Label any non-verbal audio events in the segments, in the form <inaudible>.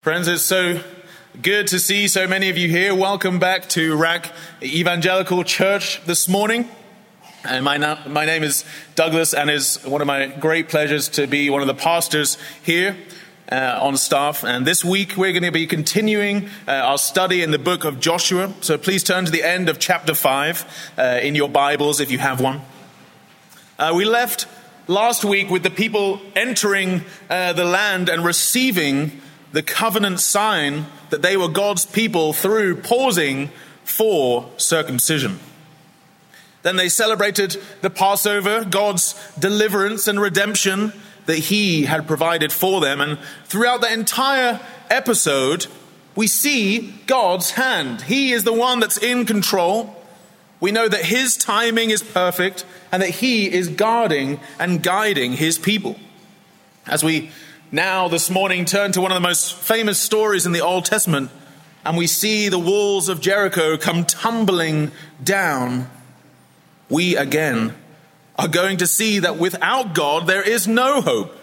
Friends, it's so good to see so many of you here. Welcome back to RAC Evangelical Church this morning. And my, na- my name is Douglas, and it's one of my great pleasures to be one of the pastors here uh, on staff. And this week we're going to be continuing uh, our study in the book of Joshua. So please turn to the end of chapter 5 uh, in your Bibles if you have one. Uh, we left last week with the people entering uh, the land and receiving the covenant sign that they were God's people through pausing for circumcision. Then they celebrated the Passover, God's deliverance and redemption that He had provided for them. And throughout the entire episode, we see God's hand. He is the one that's in control. We know that His timing is perfect and that He is guarding and guiding His people. As we now this morning turn to one of the most famous stories in the Old Testament, and we see the walls of Jericho come tumbling down. We again are going to see that without God there is no hope.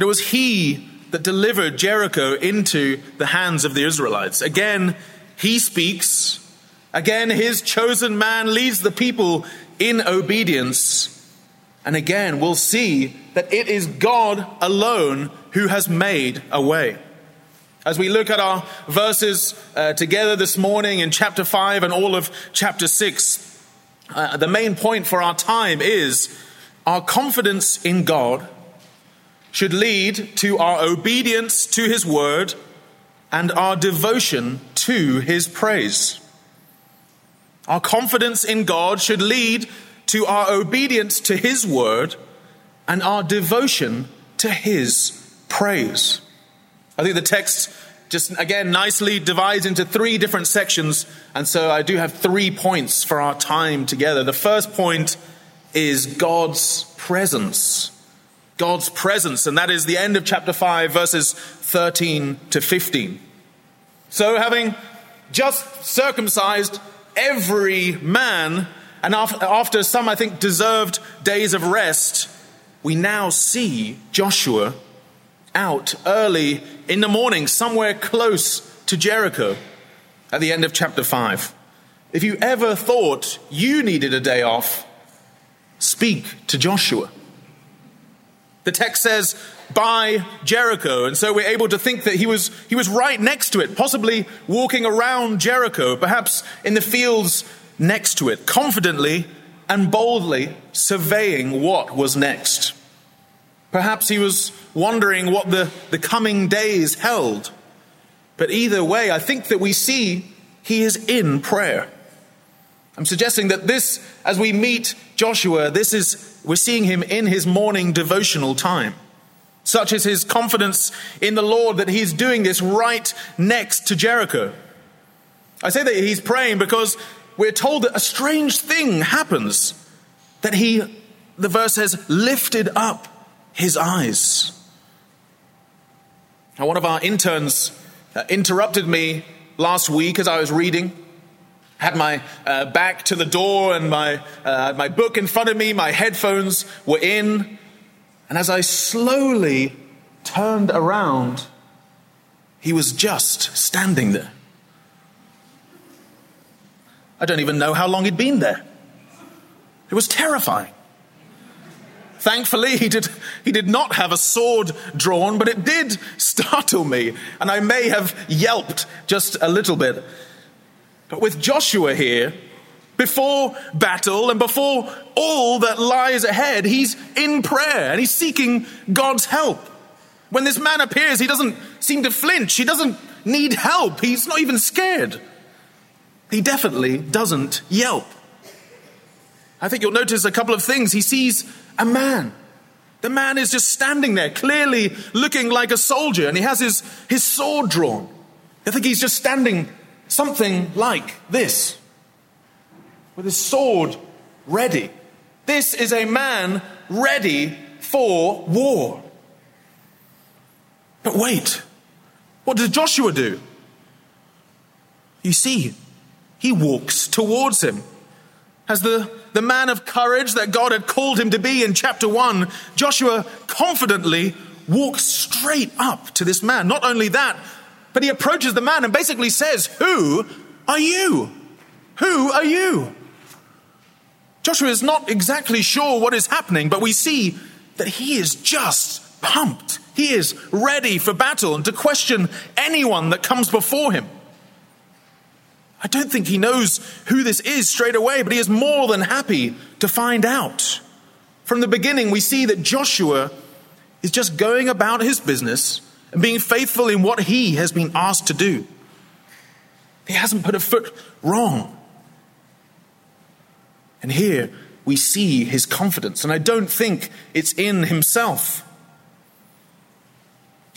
It was He that delivered Jericho into the hands of the Israelites. Again, He speaks. Again, His chosen man leads the people in obedience. And again, we'll see that it is God alone who has made a way. As we look at our verses uh, together this morning in chapter 5 and all of chapter 6, uh, the main point for our time is our confidence in God should lead to our obedience to His word and our devotion to His praise. Our confidence in God should lead to our obedience to His word and our devotion to His praise. I think the text just again nicely divides into three different sections, and so I do have three points for our time together. The first point is God's presence. God's presence, and that is the end of chapter 5, verses 13 to 15. So, having just circumcised every man, and after some, I think, deserved days of rest, we now see Joshua out early in the morning, somewhere close to Jericho at the end of chapter 5. If you ever thought you needed a day off, speak to Joshua. The text says, by Jericho. And so we're able to think that he was, he was right next to it, possibly walking around Jericho, perhaps in the fields next to it, confidently and boldly surveying what was next. Perhaps he was wondering what the, the coming days held. But either way, I think that we see he is in prayer. I'm suggesting that this, as we meet Joshua, this is, we're seeing him in his morning devotional time. Such is his confidence in the Lord that he's doing this right next to Jericho. I say that he's praying because we're told that a strange thing happens. That he, the verse says, lifted up his eyes. Now, one of our interns uh, interrupted me last week as I was reading. Had my uh, back to the door and my, uh, my book in front of me, my headphones were in. And as I slowly turned around, he was just standing there. I don't even know how long he'd been there. It was terrifying. Thankfully, he did, he did not have a sword drawn, but it did startle me, and I may have yelped just a little bit. But with Joshua here, before battle and before all that lies ahead, he's in prayer and he's seeking God's help. When this man appears, he doesn't seem to flinch, he doesn't need help, he's not even scared. He definitely doesn't yelp. I think you'll notice a couple of things. He sees a man. The man is just standing there, clearly looking like a soldier, and he has his, his sword drawn. I think he's just standing something like this, with his sword ready. This is a man ready for war. But wait, what does Joshua do? You see, he walks towards him. As the, the man of courage that God had called him to be in chapter 1, Joshua confidently walks straight up to this man. Not only that, but he approaches the man and basically says, Who are you? Who are you? Joshua is not exactly sure what is happening, but we see that he is just pumped. He is ready for battle and to question anyone that comes before him. I don't think he knows who this is straight away, but he is more than happy to find out. From the beginning, we see that Joshua is just going about his business and being faithful in what he has been asked to do. He hasn't put a foot wrong. And here we see his confidence, and I don't think it's in himself.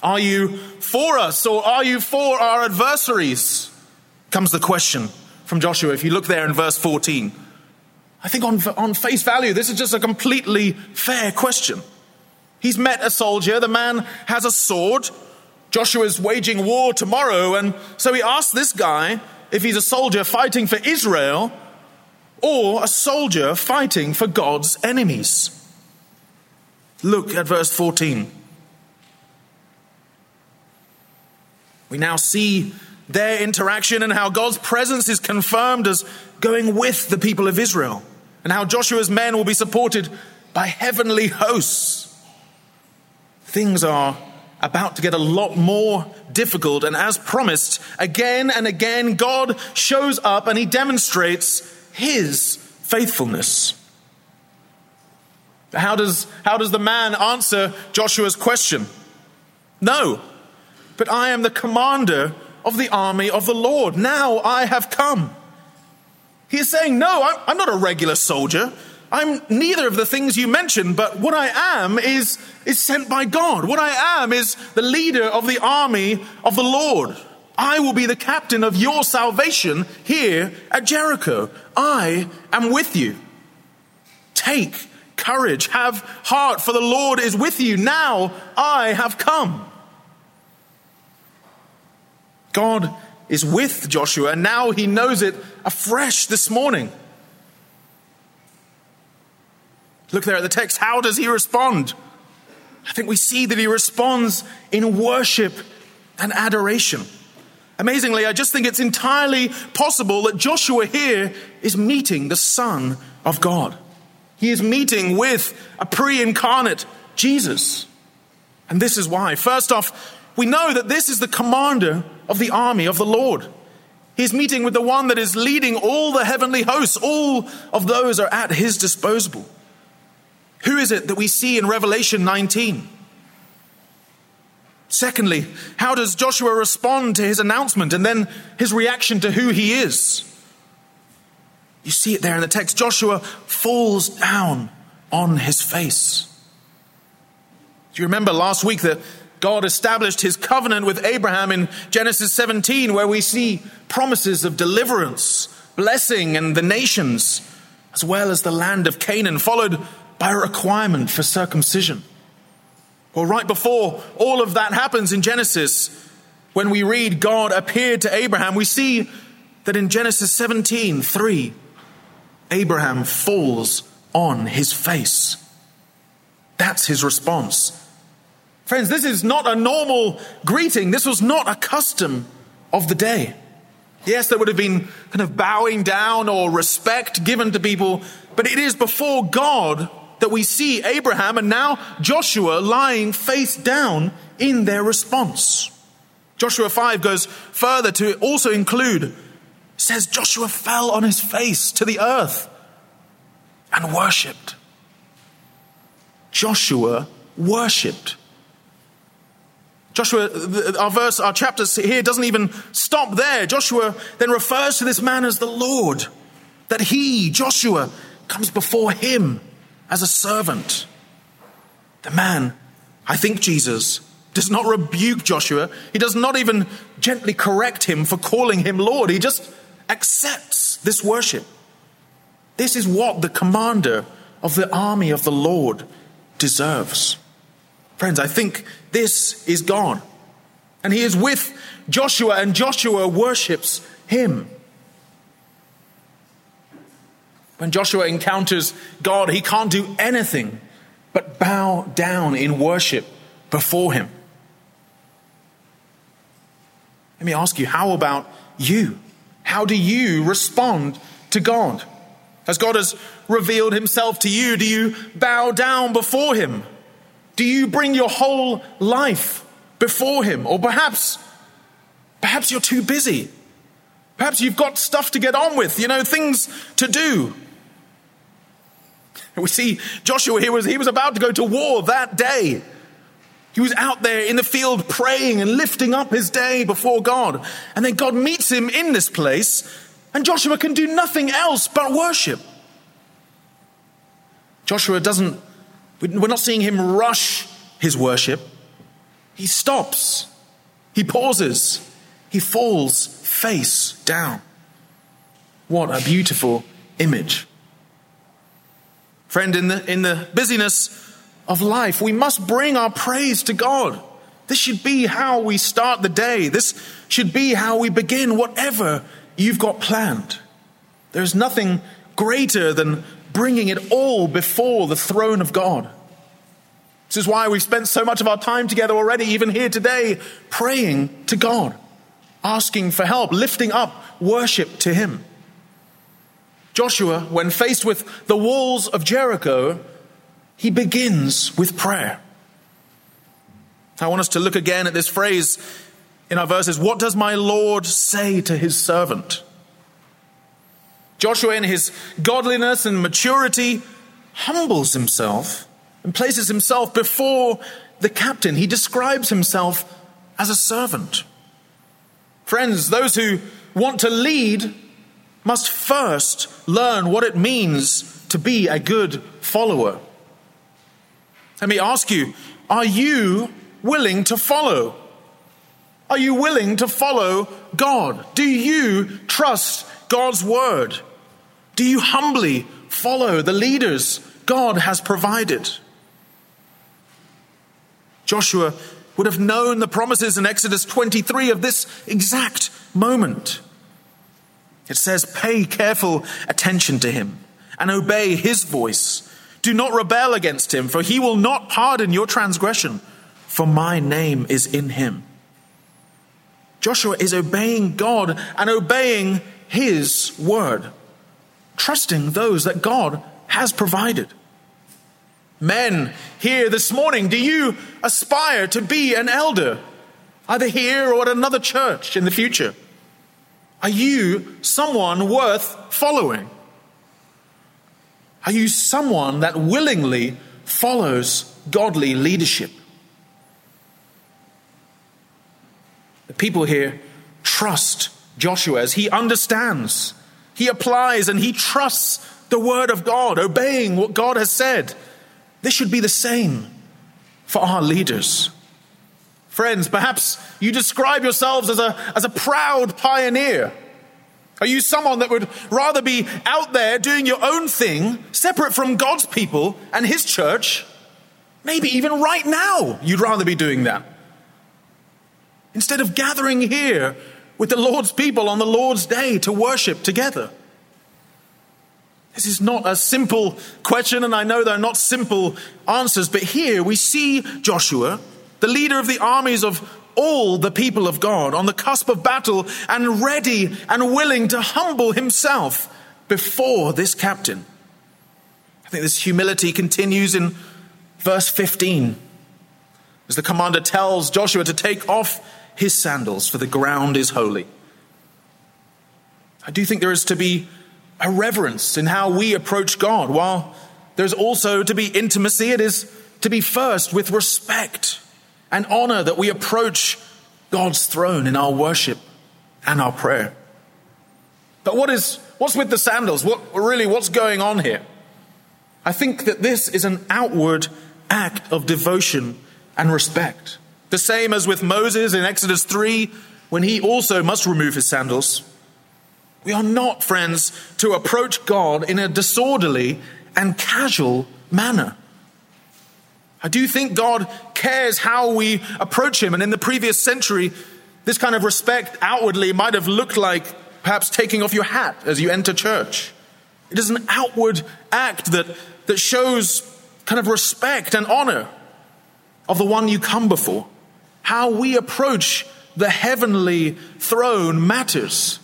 Are you for us or are you for our adversaries? Comes the question from Joshua. If you look there in verse 14, I think on, on face value, this is just a completely fair question. He's met a soldier, the man has a sword. Joshua is waging war tomorrow, and so he asks this guy if he's a soldier fighting for Israel or a soldier fighting for God's enemies. Look at verse 14. We now see their interaction and how God's presence is confirmed as going with the people of Israel, and how Joshua's men will be supported by heavenly hosts. Things are about to get a lot more difficult, and as promised, again and again, God shows up and he demonstrates his faithfulness. How does, how does the man answer Joshua's question? No, but I am the commander of the army of the Lord. Now I have come. He is saying, No, I'm not a regular soldier. I'm neither of the things you mentioned, but what I am is, is sent by God. What I am is the leader of the army of the Lord. I will be the captain of your salvation here at Jericho. I am with you. Take courage, have heart, for the Lord is with you. Now I have come. God is with Joshua, and now he knows it afresh this morning. Look there at the text. How does he respond? I think we see that he responds in worship and adoration. Amazingly, I just think it's entirely possible that Joshua here is meeting the Son of God. He is meeting with a pre incarnate Jesus. And this is why. First off, we know that this is the commander of the army of the Lord. He's meeting with the one that is leading all the heavenly hosts. All of those are at his disposal. Who is it that we see in Revelation 19? Secondly, how does Joshua respond to his announcement and then his reaction to who he is? You see it there in the text. Joshua falls down on his face. Do you remember last week that God established his covenant with Abraham in Genesis 17, where we see promises of deliverance, blessing, and the nations, as well as the land of Canaan, followed by a requirement for circumcision. Well, right before all of that happens in Genesis, when we read God appeared to Abraham, we see that in Genesis 17 3, Abraham falls on his face. That's his response. Friends, this is not a normal greeting. This was not a custom of the day. Yes, there would have been kind of bowing down or respect given to people, but it is before God that we see Abraham and now Joshua lying face down in their response. Joshua 5 goes further to also include, says Joshua fell on his face to the earth and worshipped. Joshua worshipped. Joshua, our verse, our chapter here doesn't even stop there. Joshua then refers to this man as the Lord, that he, Joshua, comes before him as a servant. The man, I think Jesus, does not rebuke Joshua. He does not even gently correct him for calling him Lord. He just accepts this worship. This is what the commander of the army of the Lord deserves. Friends, I think this is God. And he is with Joshua, and Joshua worships him. When Joshua encounters God, he can't do anything but bow down in worship before him. Let me ask you, how about you? How do you respond to God? As God has revealed himself to you, do you bow down before him? Do you bring your whole life before him? Or perhaps, perhaps you're too busy. Perhaps you've got stuff to get on with, you know, things to do. <laughs> We see Joshua, he was, he was about to go to war that day. He was out there in the field praying and lifting up his day before God. And then God meets him in this place, and Joshua can do nothing else but worship. Joshua doesn't, we're not seeing him rush his worship. He stops, he pauses, he falls face down. What a beautiful image. Friend, in the, in the busyness of life, we must bring our praise to God. This should be how we start the day. This should be how we begin whatever you've got planned. There's nothing greater than bringing it all before the throne of God. This is why we've spent so much of our time together already, even here today, praying to God, asking for help, lifting up worship to Him. Joshua, when faced with the walls of Jericho, he begins with prayer. I want us to look again at this phrase in our verses What does my Lord say to his servant? Joshua, in his godliness and maturity, humbles himself and places himself before the captain. He describes himself as a servant. Friends, those who want to lead must first learn what it means to be a good follower. Let me ask you are you willing to follow? Are you willing to follow God? Do you trust God's word? Do you humbly follow the leaders God has provided? Joshua would have known the promises in Exodus 23 of this exact moment. It says, Pay careful attention to him and obey his voice. Do not rebel against him, for he will not pardon your transgression, for my name is in him. Joshua is obeying God and obeying his word, trusting those that God has provided. Men, here this morning, do you aspire to be an elder, either here or at another church in the future? Are you someone worth following? Are you someone that willingly follows godly leadership? The people here trust Joshua as he understands, he applies, and he trusts the word of God, obeying what God has said. This should be the same for our leaders. Friends, perhaps you describe yourselves as a, as a proud pioneer. Are you someone that would rather be out there doing your own thing, separate from God's people and His church? Maybe even right now, you'd rather be doing that. Instead of gathering here with the Lord's people on the Lord's day to worship together. This is not a simple question, and I know there are not simple answers, but here we see Joshua the leader of the armies of all the people of God on the cusp of battle and ready and willing to humble himself before this captain. I think this humility continues in verse 15 as the commander tells Joshua to take off his sandals, for the ground is holy. I do think there is to be a reverence in how we approach God. While there's also to be intimacy, it is to be first with respect and honor that we approach God's throne in our worship and our prayer. But what is what's with the sandals? What really what's going on here? I think that this is an outward act of devotion and respect. The same as with Moses in Exodus 3 when he also must remove his sandals. We are not, friends, to approach God in a disorderly and casual manner. I do think God cares how we approach Him. And in the previous century, this kind of respect outwardly might have looked like perhaps taking off your hat as you enter church. It is an outward act that, that shows kind of respect and honor. of the one you come before. How we approach the heavenly throne matters,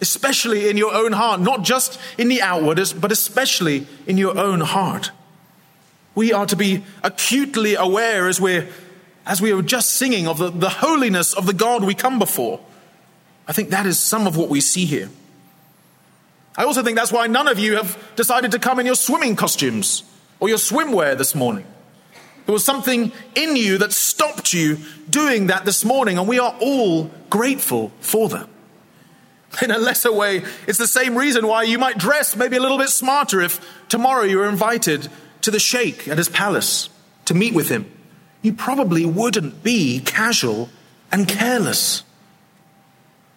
especially in your own heart, not just in the outward, but especially in your own heart. We are to be acutely aware as we're as we were just singing of the, the holiness of the God we come before. I think that is some of what we see here. I also think that's why none of you have decided to come in your swimming costumes or your swimwear this morning. There was something in you that stopped you doing that this morning, and we are all grateful for that. In a lesser way, it's the same reason why you might dress maybe a little bit smarter if tomorrow you were invited to the sheikh at his palace to meet with him. You probably wouldn't be casual and careless.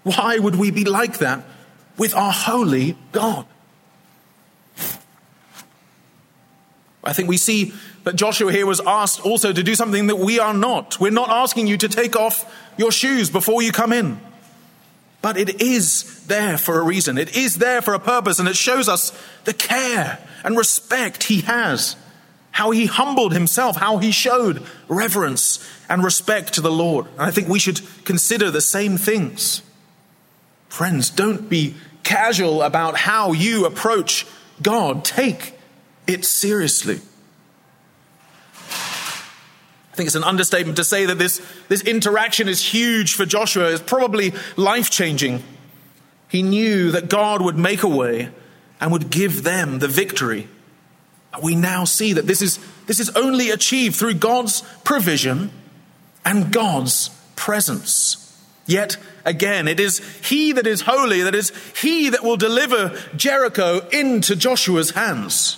Why would we be like that with our holy God? I think we see that Joshua here was asked also to do something that we are not. We're not asking you to take off your shoes before you come in. But it is there for a reason. It is there for a purpose, and it shows us the care and respect he has, how he humbled himself, how he showed reverence and respect to the Lord. And I think we should consider the same things. Friends, don't be casual about how you approach God. Take it seriously. I think it's an understatement to say that this, this interaction is huge for Joshua. It's probably life changing. He knew that God would make a way and would give them the victory. We now see that this is, this is only achieved through God's provision and God's presence. Yet again, it is He that is holy, that is He that will deliver Jericho into Joshua's hands.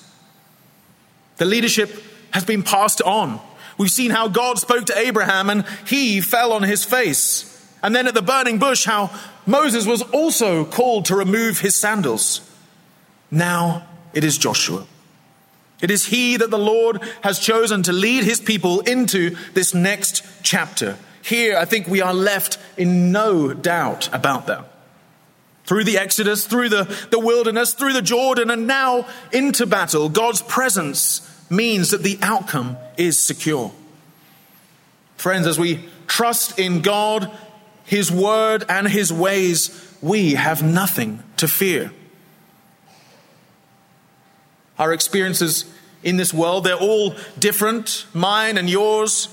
The leadership has been passed on. We've seen how God spoke to Abraham and he fell on his face. And then at the burning bush, how Moses was also called to remove his sandals. Now it is Joshua. It is he that the Lord has chosen to lead his people into this next chapter. Here, I think we are left in no doubt about that. Through the Exodus, through the, the wilderness, through the Jordan, and now into battle, God's presence means that the outcome is secure. Friends, as we trust in God, His word, and His ways, we have nothing to fear. Our experiences in this world, they're all different, mine and yours.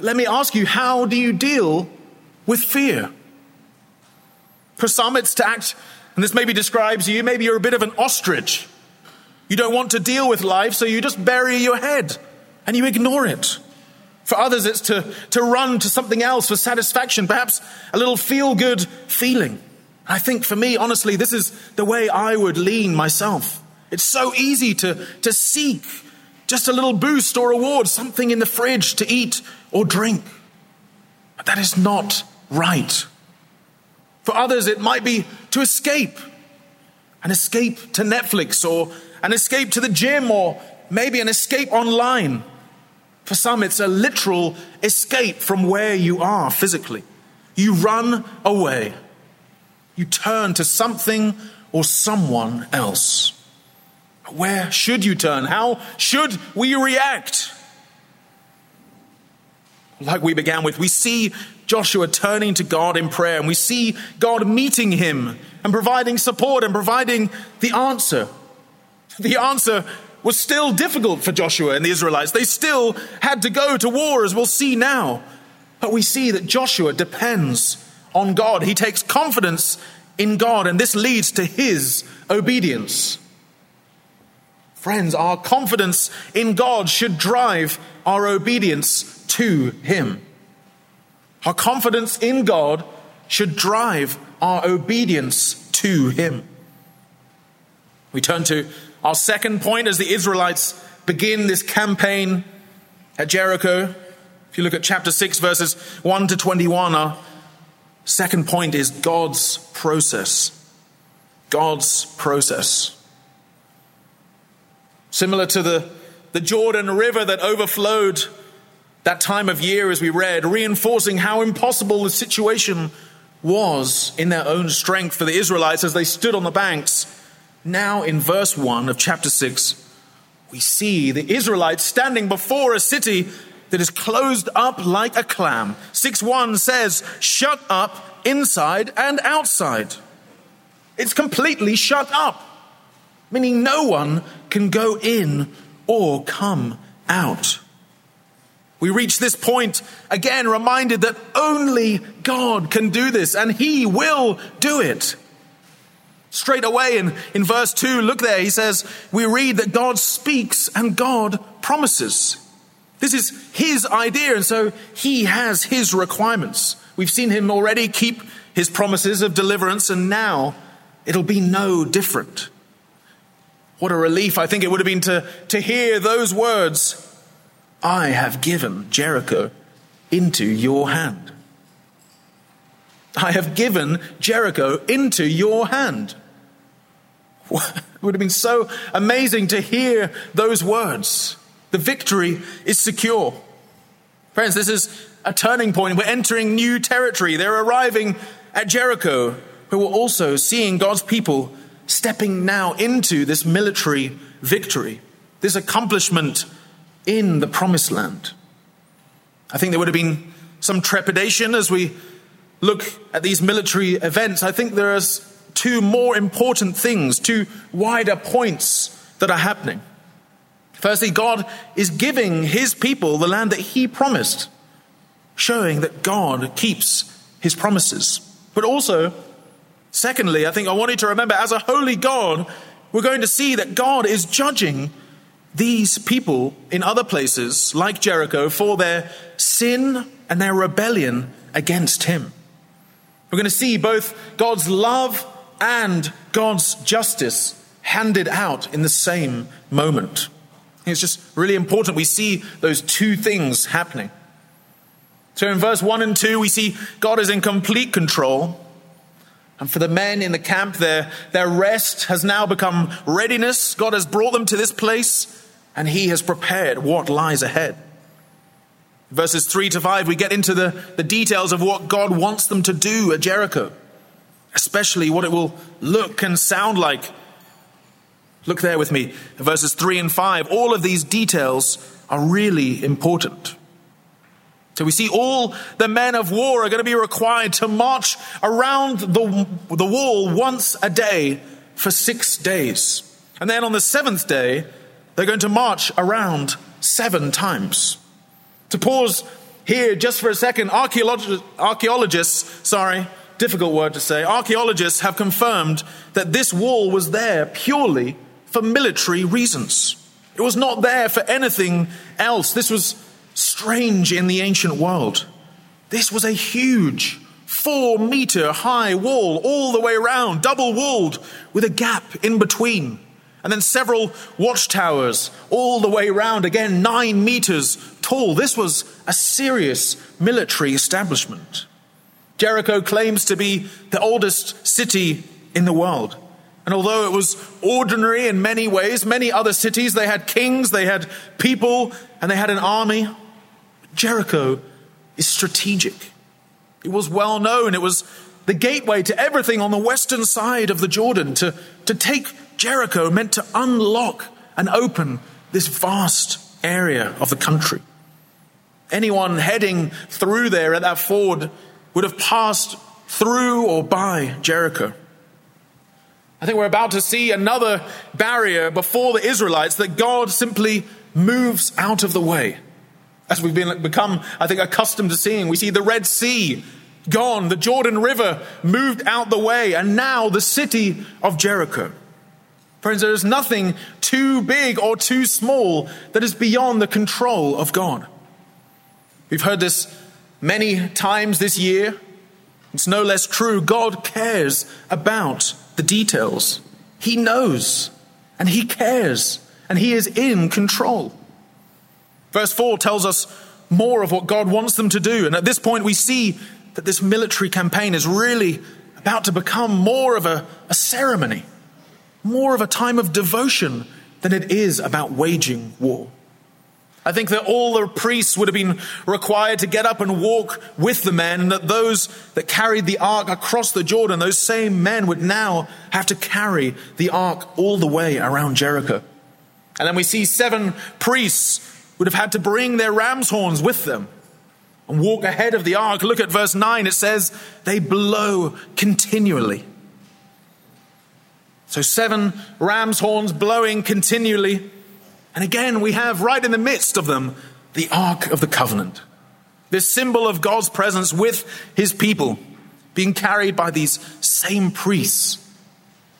Let me ask you, how do you deal with fear? For some, it's to act, and this maybe describes you, maybe you're a bit of an ostrich. You don't want to deal with life, so you just bury your head and you ignore it. For others, it's to, to run to something else for satisfaction, perhaps a little feel good feeling. I think for me, honestly, this is the way I would lean myself. It's so easy to, to seek just a little boost or reward, something in the fridge to eat or drink. But that is not right. For others, it might be to escape, an escape to Netflix or an escape to the gym or maybe an escape online. For some, it's a literal escape from where you are physically. You run away. You turn to something or someone else. Where should you turn? How should we react? Like we began with, we see Joshua turning to God in prayer, and we see God meeting him and providing support and providing the answer. The answer was still difficult for Joshua and the Israelites. They still had to go to war, as we'll see now. But we see that Joshua depends on God. He takes confidence in God, and this leads to his obedience. Friends, our confidence in God should drive our obedience to Him. Our confidence in God should drive our obedience to Him. We turn to our second point as the Israelites begin this campaign at Jericho. If you look at chapter 6, verses 1 to 21, our second point is God's process. God's process. Similar to the, the Jordan River that overflowed that time of year, as we read, reinforcing how impossible the situation was in their own strength for the Israelites as they stood on the banks. Now, in verse 1 of chapter 6, we see the Israelites standing before a city that is closed up like a clam. 6 1 says, shut up inside and outside. It's completely shut up, meaning no one can go in or come out. We reach this point again, reminded that only God can do this, and He will do it. Straight away in, in verse 2, look there, he says, we read that God speaks and God promises. This is His idea, and so He has His requirements. We've seen Him already keep His promises of deliverance, and now it'll be no different. What a relief I think it would have been to, to hear those words I have given Jericho into your hand. I have given Jericho into your hand. <laughs> It would have been so amazing to hear those words. The victory is secure. Friends, this is a turning point. We're entering new territory. They're arriving at Jericho, who are also seeing God's people stepping now into this military victory, this accomplishment in the promised land. I think there would have been some trepidation as we look at these military events. I think there are two more important things, two wider points that are happening. Firstly, God is giving his people the land that he promised, showing that God keeps his promises. But also, secondly, I think I want you to remember as a holy God, we're going to see that God is judging these people in other places, like Jericho, for their sin and their rebellion against him. We're going to see both God's love and God's justice handed out in the same moment. It's just really important we see those two things happening. So in verse 1 and 2, we see God is in complete control. And for the men in the camp, their, their rest has now become readiness. God has brought them to this place and he has prepared what lies ahead. Verses 3 to 5, we get into the, the details of what God wants them to do at Jericho, especially what it will look and sound like. Look there with me, verses 3 and 5. All of these details are really important. So we see all the men of war are going to be required to march around the, the wall once a day for six days. And then on the seventh day, they're going to march around seven times. To pause here just for a second, archaeologists, sorry, difficult word to say, archaeologists have confirmed that this wall was there purely for military reasons. It was not there for anything else. This was strange in the ancient world. This was a huge, four meter high wall all the way around, double walled, with a gap in between and then several watchtowers all the way around, again, nine meters tall. This was a serious military establishment. Jericho claims to be the oldest city in the world. And although it was ordinary in many ways, many other cities, they had kings, they had people, and they had an army. Jericho is strategic. It was well known. It was the gateway to everything on the western side of the Jordan to, to take Jericho meant to unlock and open this vast area of the country. Anyone heading through there at that ford would have passed through or by Jericho. I think we're about to see another barrier before the Israelites that God simply moves out of the way. As we've been, become, I think, accustomed to seeing, we see the Red Sea gone, the Jordan River moved out the way, and now the city of Jericho. Friends, there is nothing too big or too small that is beyond the control of God. We've heard this many times this year. It's no less true. God cares about the details. He knows and He cares and He is in control. Verse 4 tells us more of what God wants them to do. And at this point, we see that this military campaign is really about to become more of a, a ceremony more of a time of devotion than it is about waging war. I think that all the priests would have been required to get up and walk with the men, and that those that carried the ark across the Jordan, those same men would now have to carry the ark all the way around Jericho. And then we see seven priests would have had to bring their ram's horns with them and walk ahead of the ark. Look at verse 9. It says, they blow continually. So, seven ram's horns blowing continually. And again, we have right in the midst of them the Ark of the Covenant. This symbol of God's presence with his people being carried by these same priests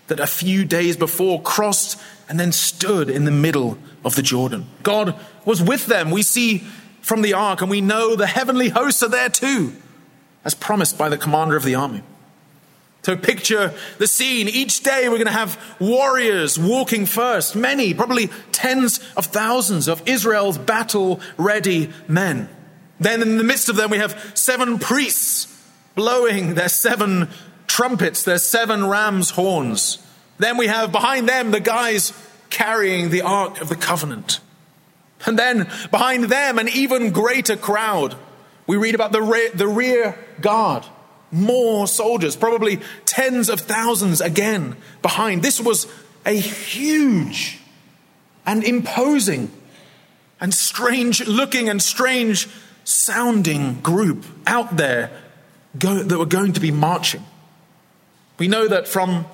that a few days before crossed and then stood in the middle of the Jordan. God was with them. We see from the ark, and we know the heavenly hosts are there too, as promised by the commander of the army. So picture the scene. Each day we're going to have warriors walking first, many, probably tens of thousands of Israel's battle ready men. Then in the midst of them we have seven priests blowing their seven trumpets, their seven ram's horns. Then we have behind them the guys carrying the Ark of the Covenant. And then behind them, an even greater crowd. We read about the, re- the rear guard, more soldiers, probably tens of thousands again behind. This was a huge and imposing and strange looking and strange sounding group out there go, that were going to be marching. We know that from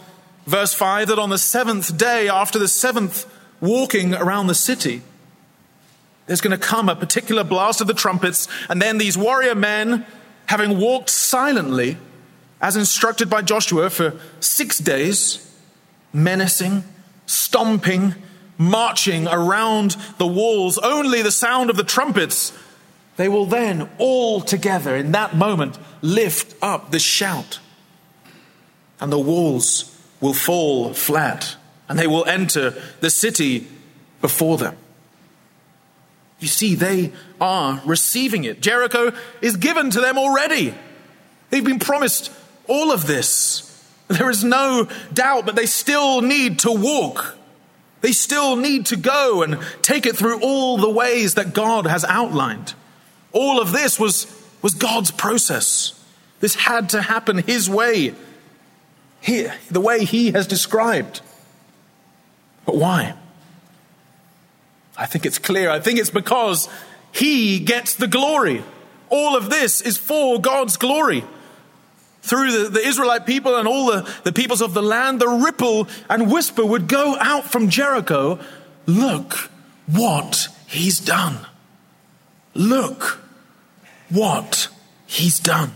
verse 5 that on the seventh day after the seventh walking around the city, there's going to come a particular blast of the trumpets, and then these warrior men, having walked silently, as instructed by Joshua for six days, menacing, stomping, marching around the walls, only the sound of the trumpets, they will then all together in that moment lift up the shout. And the walls will fall flat, and they will enter the city before them. You see, they are receiving it. Jericho is given to them already. They've been promised all of this. There is no doubt, but they still need to walk. They still need to go and take it through all the ways that God has outlined. All of this was, was God's process. This had to happen His way, he, the way He has described. But why? I think it's clear. I think it's because he gets the glory. All of this is for God's glory. Through the, the Israelite people and all the, the peoples of the land, the ripple and whisper would go out from Jericho Look what he's done. Look what he's done.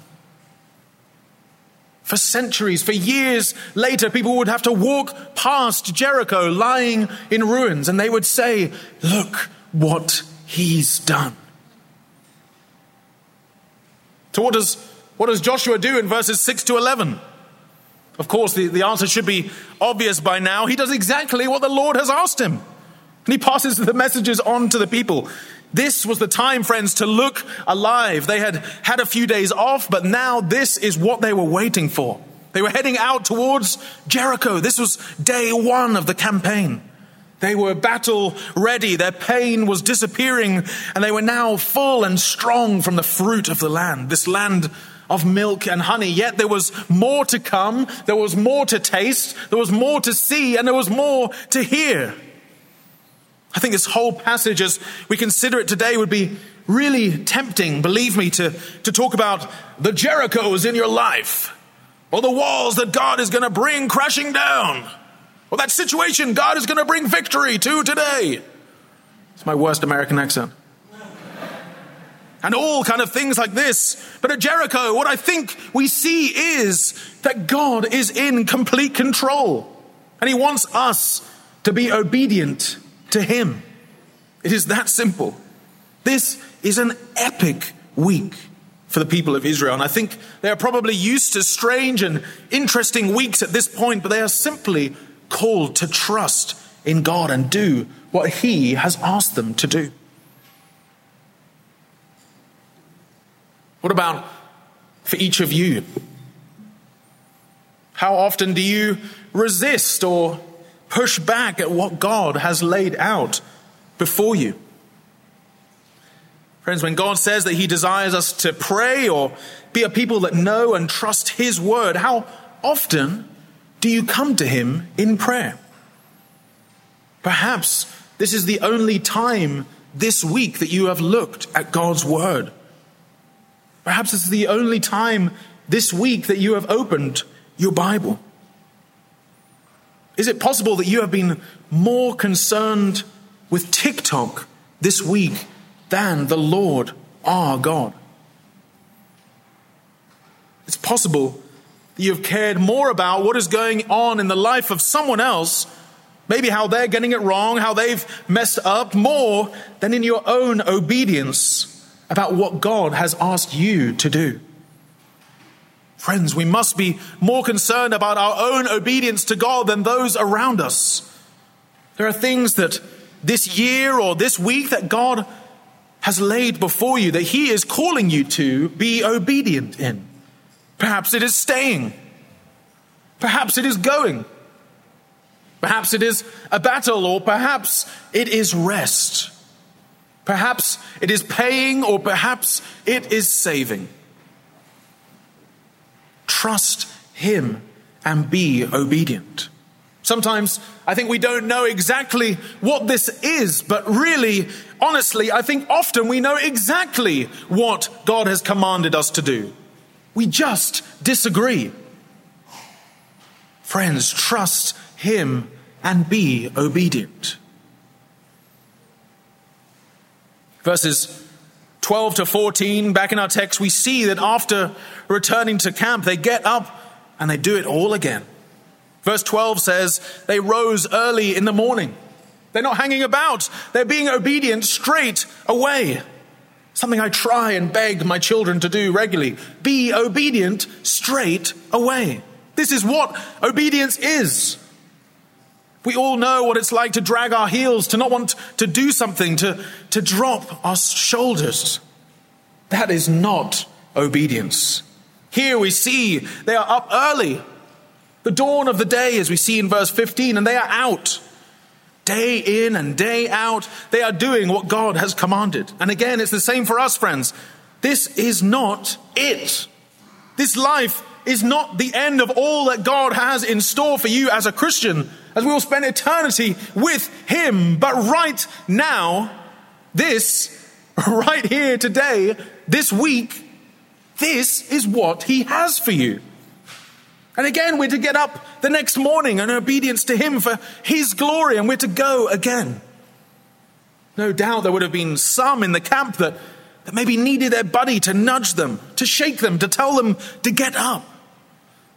For centuries, for years later, people would have to walk past Jericho lying in ruins and they would say, Look what he's done. So, what does, what does Joshua do in verses 6 to 11? Of course, the, the answer should be obvious by now. He does exactly what the Lord has asked him. And he passes the messages on to the people. This was the time, friends, to look alive. They had had a few days off, but now this is what they were waiting for. They were heading out towards Jericho. This was day one of the campaign. They were battle ready. Their pain was disappearing, and they were now full and strong from the fruit of the land, this land of milk and honey. Yet there was more to come. There was more to taste. There was more to see, and there was more to hear. I think this whole passage, as we consider it today, would be really tempting, believe me, to, to talk about the Jerichos in your life, or the walls that God is going to bring crashing down, or that situation God is going to bring victory to today. It's my worst American accent. And all kind of things like this. But at Jericho, what I think we see is that God is in complete control. And He wants us to be obedient to Him. It is that simple. This is an epic week for the people of Israel. And I think they are probably used to strange and interesting weeks at this point, but they are simply called to trust in God and do what He has asked them to do. What about for each of you? How often do you resist or push back at what God has laid out before you. Friends, when God says that He desires us to pray or be a people that know and trust His word, how often do you come to Him in prayer? Perhaps this is the only time this week that you have looked at God's Word? Perhaps it's the only time this week that you have opened your Bible. Is it possible that you have been more concerned with TikTok this week than the Lord our God? It's possible that you have cared more about what is going on in the life of someone else, maybe how they're getting it wrong, how they've messed up, more than in your own obedience about what God has asked you to do. Friends, we must be more concerned about our own obedience to God than those around us. There are things that this year or this week that God has laid before you that He is calling you to be obedient in. Perhaps it is staying. Perhaps it is going. Perhaps it is a battle, or perhaps it is rest. Perhaps it is paying, or perhaps it is saving. Trust Him and be obedient. Sometimes I think we don't know exactly what this is, but really, honestly, I think often we know exactly what God has commanded us to do. We just disagree. Friends, trust Him and be obedient. Verses 12 to 14, back in our text, we see that after returning to camp, they get up and they do it all again. Verse 12 says, They rose early in the morning. They're not hanging about, they're being obedient straight away. Something I try and beg my children to do regularly. Be obedient straight away. This is what obedience is. We all know what it's like to drag our heels, to not want to do something, to, to drop our shoulders. That is not obedience. Here we see they are up early, the dawn of the day, as we see in verse 15, and they are out. Day in and day out, they are doing what God has commanded. And again, it's the same for us, friends. This is not it. This life is not the end of all that God has in store for you as a Christian, as we will spend eternity with Him. But right now, this, <laughs> right here today, this week, this is what He has for you. And again, we're to get up the next morning in obedience to Him for His glory, and we're to go again. No doubt there would have been some in the camp that, that maybe needed their buddy to nudge them, to shake them, to tell them to get up.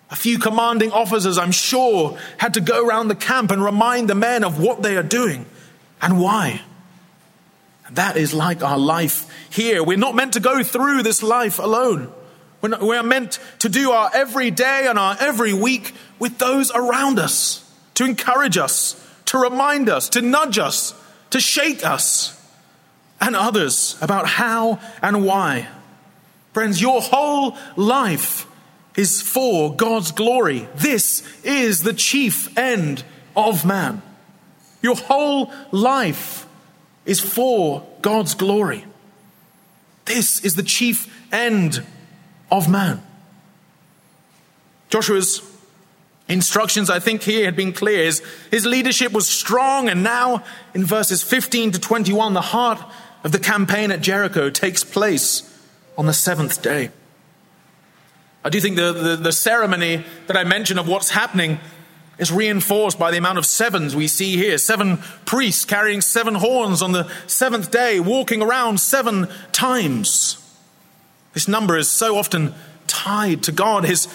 A few commanding officers, I'm sure, had to go around the camp and remind the men of what they are doing and why. that is like our life here. We're not meant to go through this life alone. We're, meant to do our every day and our every week with those around us, to encourage us, to remind us, to nudge us, to shake us, and others about how and why. Friends, your whole life is for God's glory. This is the chief end of man. Your whole life is for God's glory. This is the chief end of man. Joshua's instructions, I think, here had been clear. His, his leadership was strong, and now in verses 15 to 21, the heart of the campaign at Jericho takes place on the seventh day. I do think the, the, the ceremony that I mentioned of what's happening is reinforced by the amount of sevens we see here. Seven priests carrying seven horns on the seventh day, walking around seven times. This number is so often tied to God, His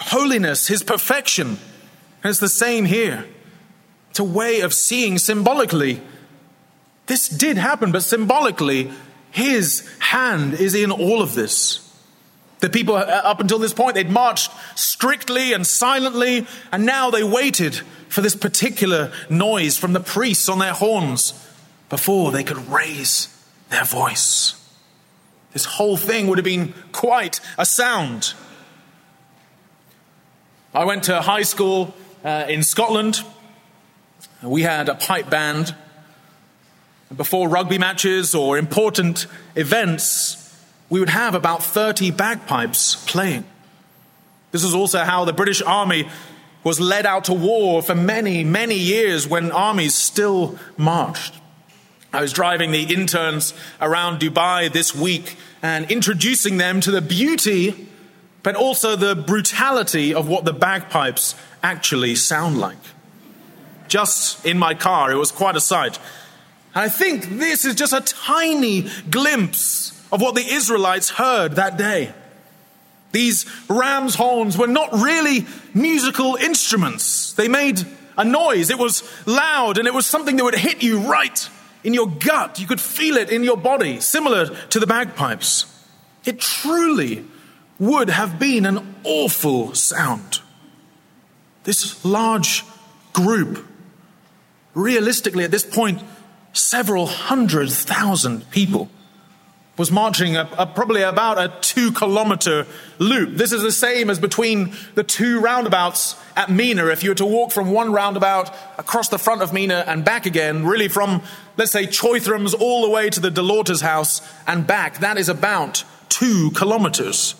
holiness, His perfection. And it's the same here. It's a way of seeing symbolically. This did happen, but symbolically, His hand is in all of this. The people, uh, up until this point, they'd marched strictly and silently, and now they waited for this particular noise from the priests on their horns before they could raise their voice. This whole thing would have been quite a sound. I went to high school uh, in Scotland. We had a pipe band. Before rugby matches or important events, we would have about 30 bagpipes playing. This is also how the British Army was led out to war for many, many years when armies still marched. I was driving the interns around Dubai this week and introducing them to the beauty, but also the brutality of what the bagpipes actually sound like. Just in my car, it was quite a sight. I think this is just a tiny glimpse of what the Israelites heard that day. These ram's horns were not really musical instruments. They made a noise. It was loud and it was something that would hit you right in your gut. You could feel it in your body, similar to the bagpipes. It truly would have been an awful sound. This large group, realistically at this point, several hundred thousand people, was marching a, a, probably about a two kilometer loop. This is the same as between the two roundabouts at Mina. If you were to walk from one roundabout across the front of Mina and back again, really from, let's say, Choithrams all the way to the Delorta's house and back, that is about two kilometers.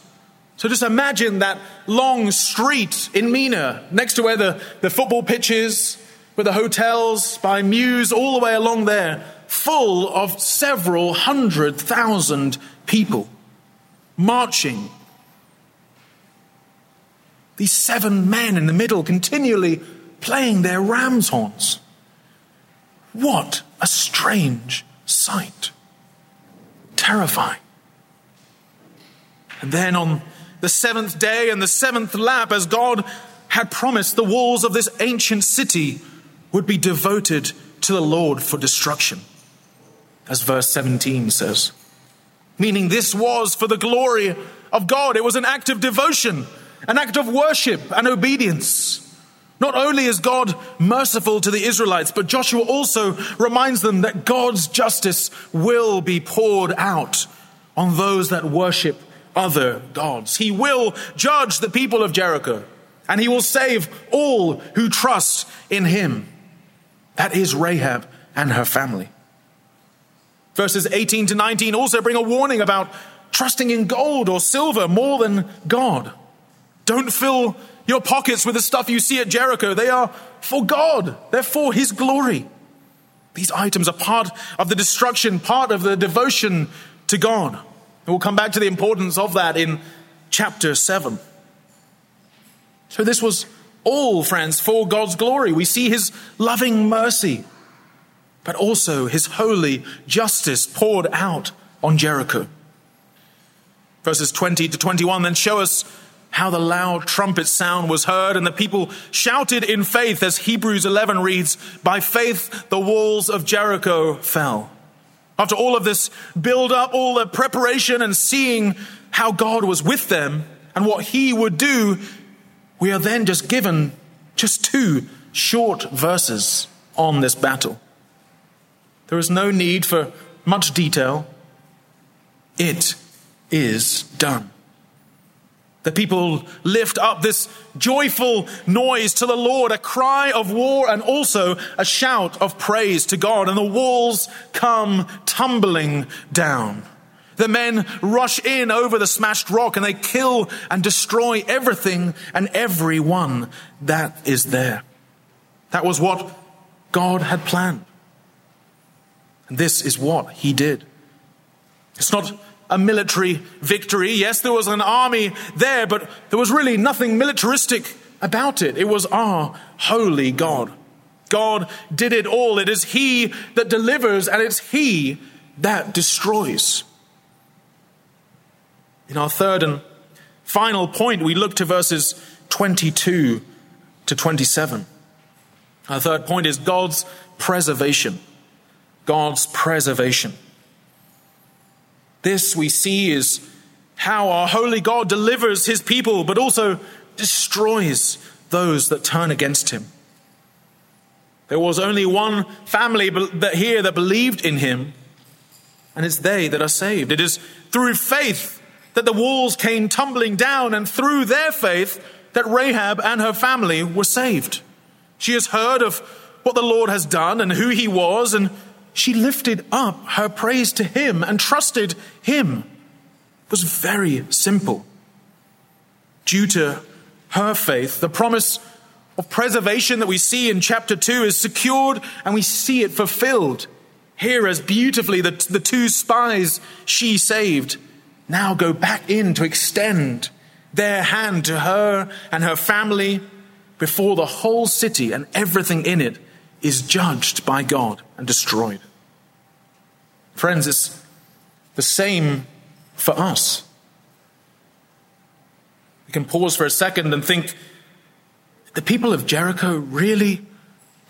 So just imagine that long street in Mina, next to where the, the football pitch is, with the hotels by Mews, all the way along there, full of several hundred thousand people marching. These seven men in the middle continually playing their ram's horns. What a strange sight. Terrifying. And then on the seventh day and the seventh lap, as God had promised, the walls of this ancient city would be devoted to the Lord for destruction, as verse 17 says. Meaning, this was for the glory of God. It was an act of devotion, an act of worship and obedience. Not only is God merciful to the Israelites, but Joshua also reminds them that God's justice will be poured out on those that worship other gods. He will judge the people of Jericho, and he will save all who trust in him. That is Rahab and her family. Verses 18 to 19 also bring a warning about trusting in gold or silver more than God. Don't fill your pockets with the stuff you see at Jericho. They are for God, they're for His glory. These items are part of the destruction, part of the devotion to God. And we'll come back to the importance of that in chapter 7. So, this was all, friends, for God's glory. We see his loving mercy, but also his holy justice poured out on Jericho. Verses 20 to 21 then show us how the loud trumpet sound was heard and the people shouted in faith as Hebrews 11 reads, by faith the walls of Jericho fell. After all of this build up, all the preparation and seeing how God was with them and what he would do, we are then just given just two short verses on this battle. There is no need for much detail. It is done. The people lift up this joyful noise to the Lord, a cry of war and also a shout of praise to God, and the walls come tumbling down. The men rush in over the smashed rock and they kill and destroy everything and everyone that is there. That was what God had planned. And this is what he did. It's not a military victory. Yes, there was an army there, but there was really nothing militaristic about it. It was our holy God. God did it all. It is He that delivers and it's He that destroys. In our third and final point, we look to verses 22 to 27. Our third point is God's preservation. God's preservation. This we see is how our holy God delivers his people, but also destroys those that turn against him. There was only one family that here that believed in him, and it's they that are saved. It is through faith that the walls came tumbling down, and through their faith, that Rahab and her family were saved. She has heard of what the Lord has done and who he was, and she lifted up her praise to him and trusted him. It was very simple. Due to her faith, the promise of preservation that we see in chapter 2 is secured and we see it fulfilled Here, as beautifully the, the two spies she saved now go back in to extend their hand to her and her family before the whole city and everything in it is judged by God and destroyed. Friends, it's the same for us. We can pause for a second and think the people of Jericho really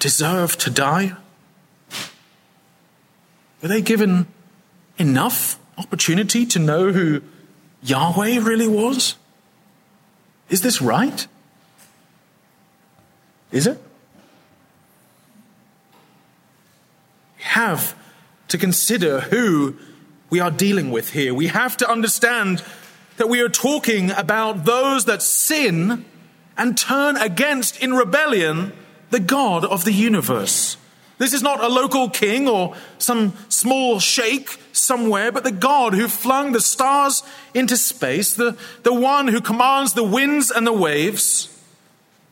deserve to die? Were they given enough opportunity to know who Yahweh really was? Is this right? Is it? Have to consider who we are dealing with here. We have to understand that we are talking about those that sin and turn against in rebellion the God of the universe. This is not a local king or some small sheikh somewhere, but the God who flung the stars into space, the, the one who commands the winds and the waves.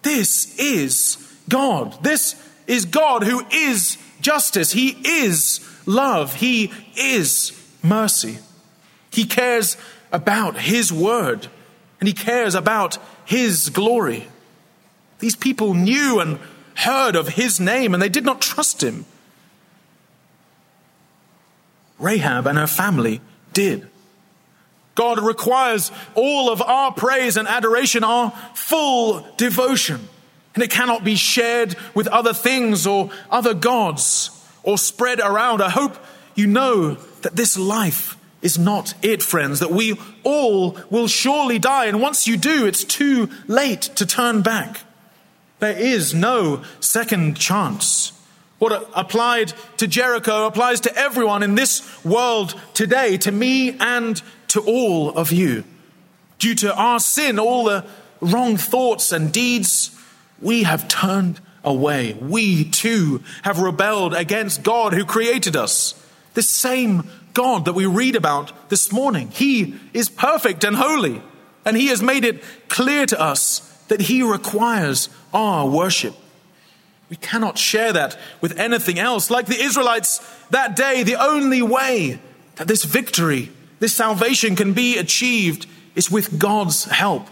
This is God. This is God who is justice. He is love. He is mercy. He cares about His word and He cares about His glory. These people knew and heard of His name and they did not trust Him. Rahab and her family did. God requires all of our praise and adoration, our full devotion. And it cannot be shared with other things or other gods or spread around. I hope you know that this life is not it, friends, that we all will surely die. And once you do, it's too late to turn back. There is no second chance. What applied to Jericho applies to everyone in this world today, to me and to all of you. Due to our sin, all the wrong thoughts and deeds, we have turned away. We too have rebelled against God who created us. The same God that we read about this morning. He is perfect and holy, and He has made it clear to us that He requires our worship. We cannot share that with anything else. Like the Israelites that day, the only way that this victory, this salvation can be achieved is with God's help.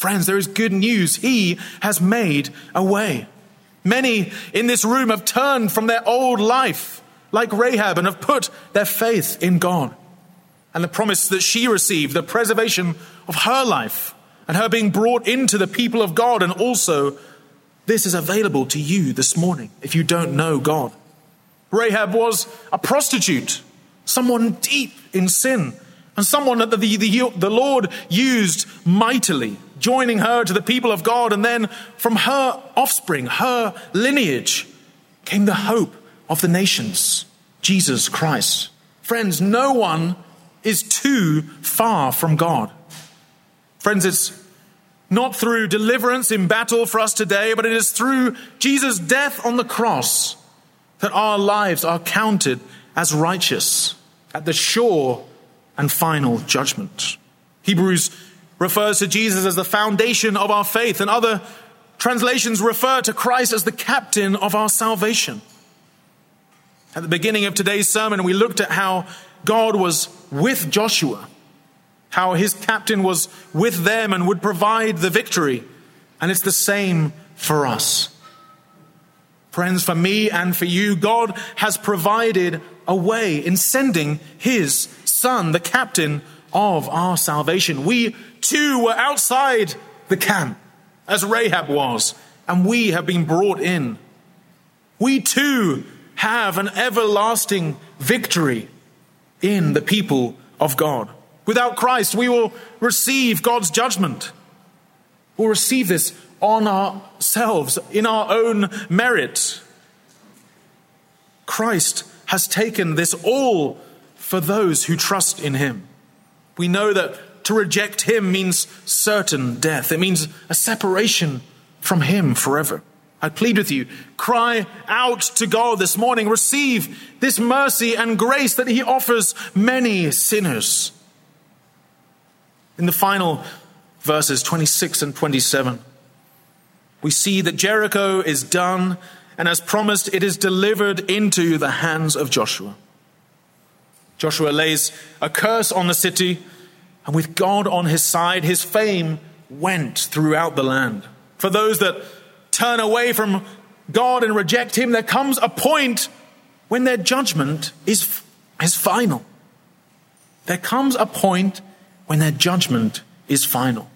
Friends, there is good news. He has made a way. Many in this room have turned from their old life, like Rahab, and have put their faith in God. And the promise that she received, the preservation of her life, and her being brought into the people of God, and also this is available to you this morning if you don't know God. Rahab was a prostitute, someone deep in sin, and someone that the, the, the Lord used mightily joining her to the people of God. And then from her offspring, her lineage, came the hope of the nations, Jesus Christ. Friends, no one is too far from God. Friends, it's not through deliverance in battle for us today, but it is through Jesus' death on the cross that our lives are counted as righteous at the sure and final judgment. Hebrews refers to Jesus as the foundation of our faith, and other translations refer to Christ as the captain of our salvation. At the beginning of today's sermon, we looked at how God was with Joshua, how his captain was with them and would provide the victory. And it's the same for us. Friends, for me and for you, God has provided a way in sending his son, the captain of our salvation. We too were outside the camp, as Rahab was, and we have been brought in. We too have an everlasting victory in the people of God. Without Christ, we will receive God's judgment. We'll receive this on ourselves, in our own merit. Christ has taken this all for those who trust in him. We know that to reject him means certain death. It means a separation from him forever. I plead with you, cry out to God this morning. Receive this mercy and grace that he offers many sinners. In the final verses 26 and 27, we see that Jericho is done and as promised, it is delivered into the hands of Joshua. Joshua lays a curse on the city, and with God on his side, his fame went throughout the land. For those that turn away from God and reject him, there comes a point when their judgment is, is final. There comes a point when their judgment is final.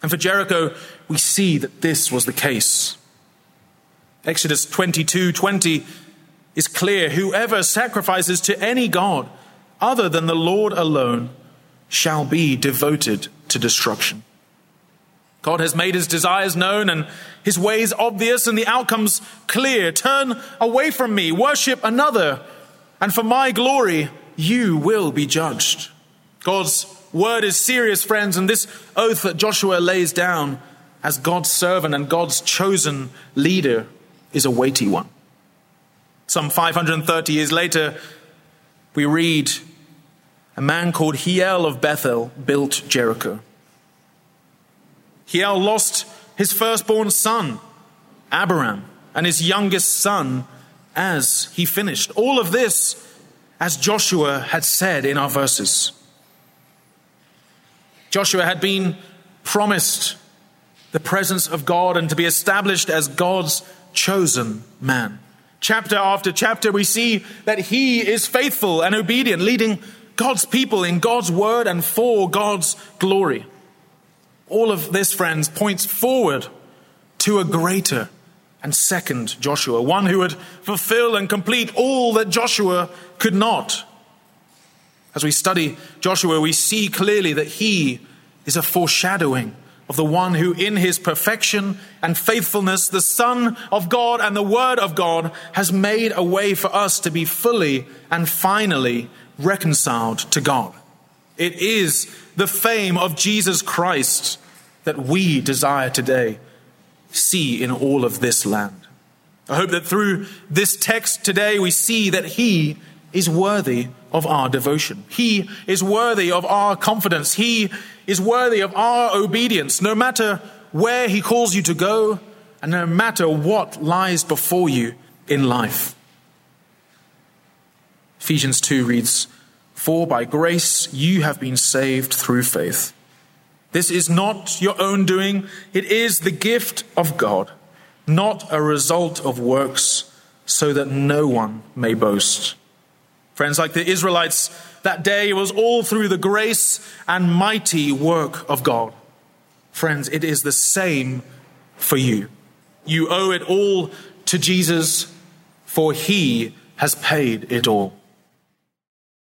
And for Jericho, we see that this was the case. Exodus 22 20 is clear whoever sacrifices to any God other than the Lord alone shall be devoted to destruction. God has made his desires known and his ways obvious and the outcomes clear. Turn away from me, worship another, and for my glory you will be judged. God's word is serious, friends, and this oath that Joshua lays down as God's servant and God's chosen leader is a weighty one. Some 530 years later, we read a man called Hiel of Bethel built Jericho. Hiel lost his firstborn son, Abiram, and his youngest son as he finished. All of this, as Joshua had said in our verses. Joshua had been promised the presence of God and to be established as God's chosen man. Chapter after chapter, we see that he is faithful and obedient, leading God's people in God's word and for God's glory. All of this, friends, points forward to a greater and second Joshua, one who would fulfill and complete all that Joshua could not. As we study Joshua, we see clearly that he is a foreshadowing of the one who, in his perfection and faithfulness, the Son of God and the Word of God, has made a way for us to be fully and finally reconciled to God. It is the fame of Jesus Christ that we desire today see in all of this land. I hope that through this text today we see that He is worthy of our devotion. He is worthy of our confidence. He is worthy of our obedience, no matter where He calls you to go and no matter what lies before you in life. Ephesians 2 reads, For by grace you have been saved through faith. This is not your own doing, it is the gift of God, not a result of works, so that no one may boast. Friends, like the Israelites that day, was all through the grace and mighty work of God. Friends, it is the same for you. You owe it all to Jesus, for he has paid it all.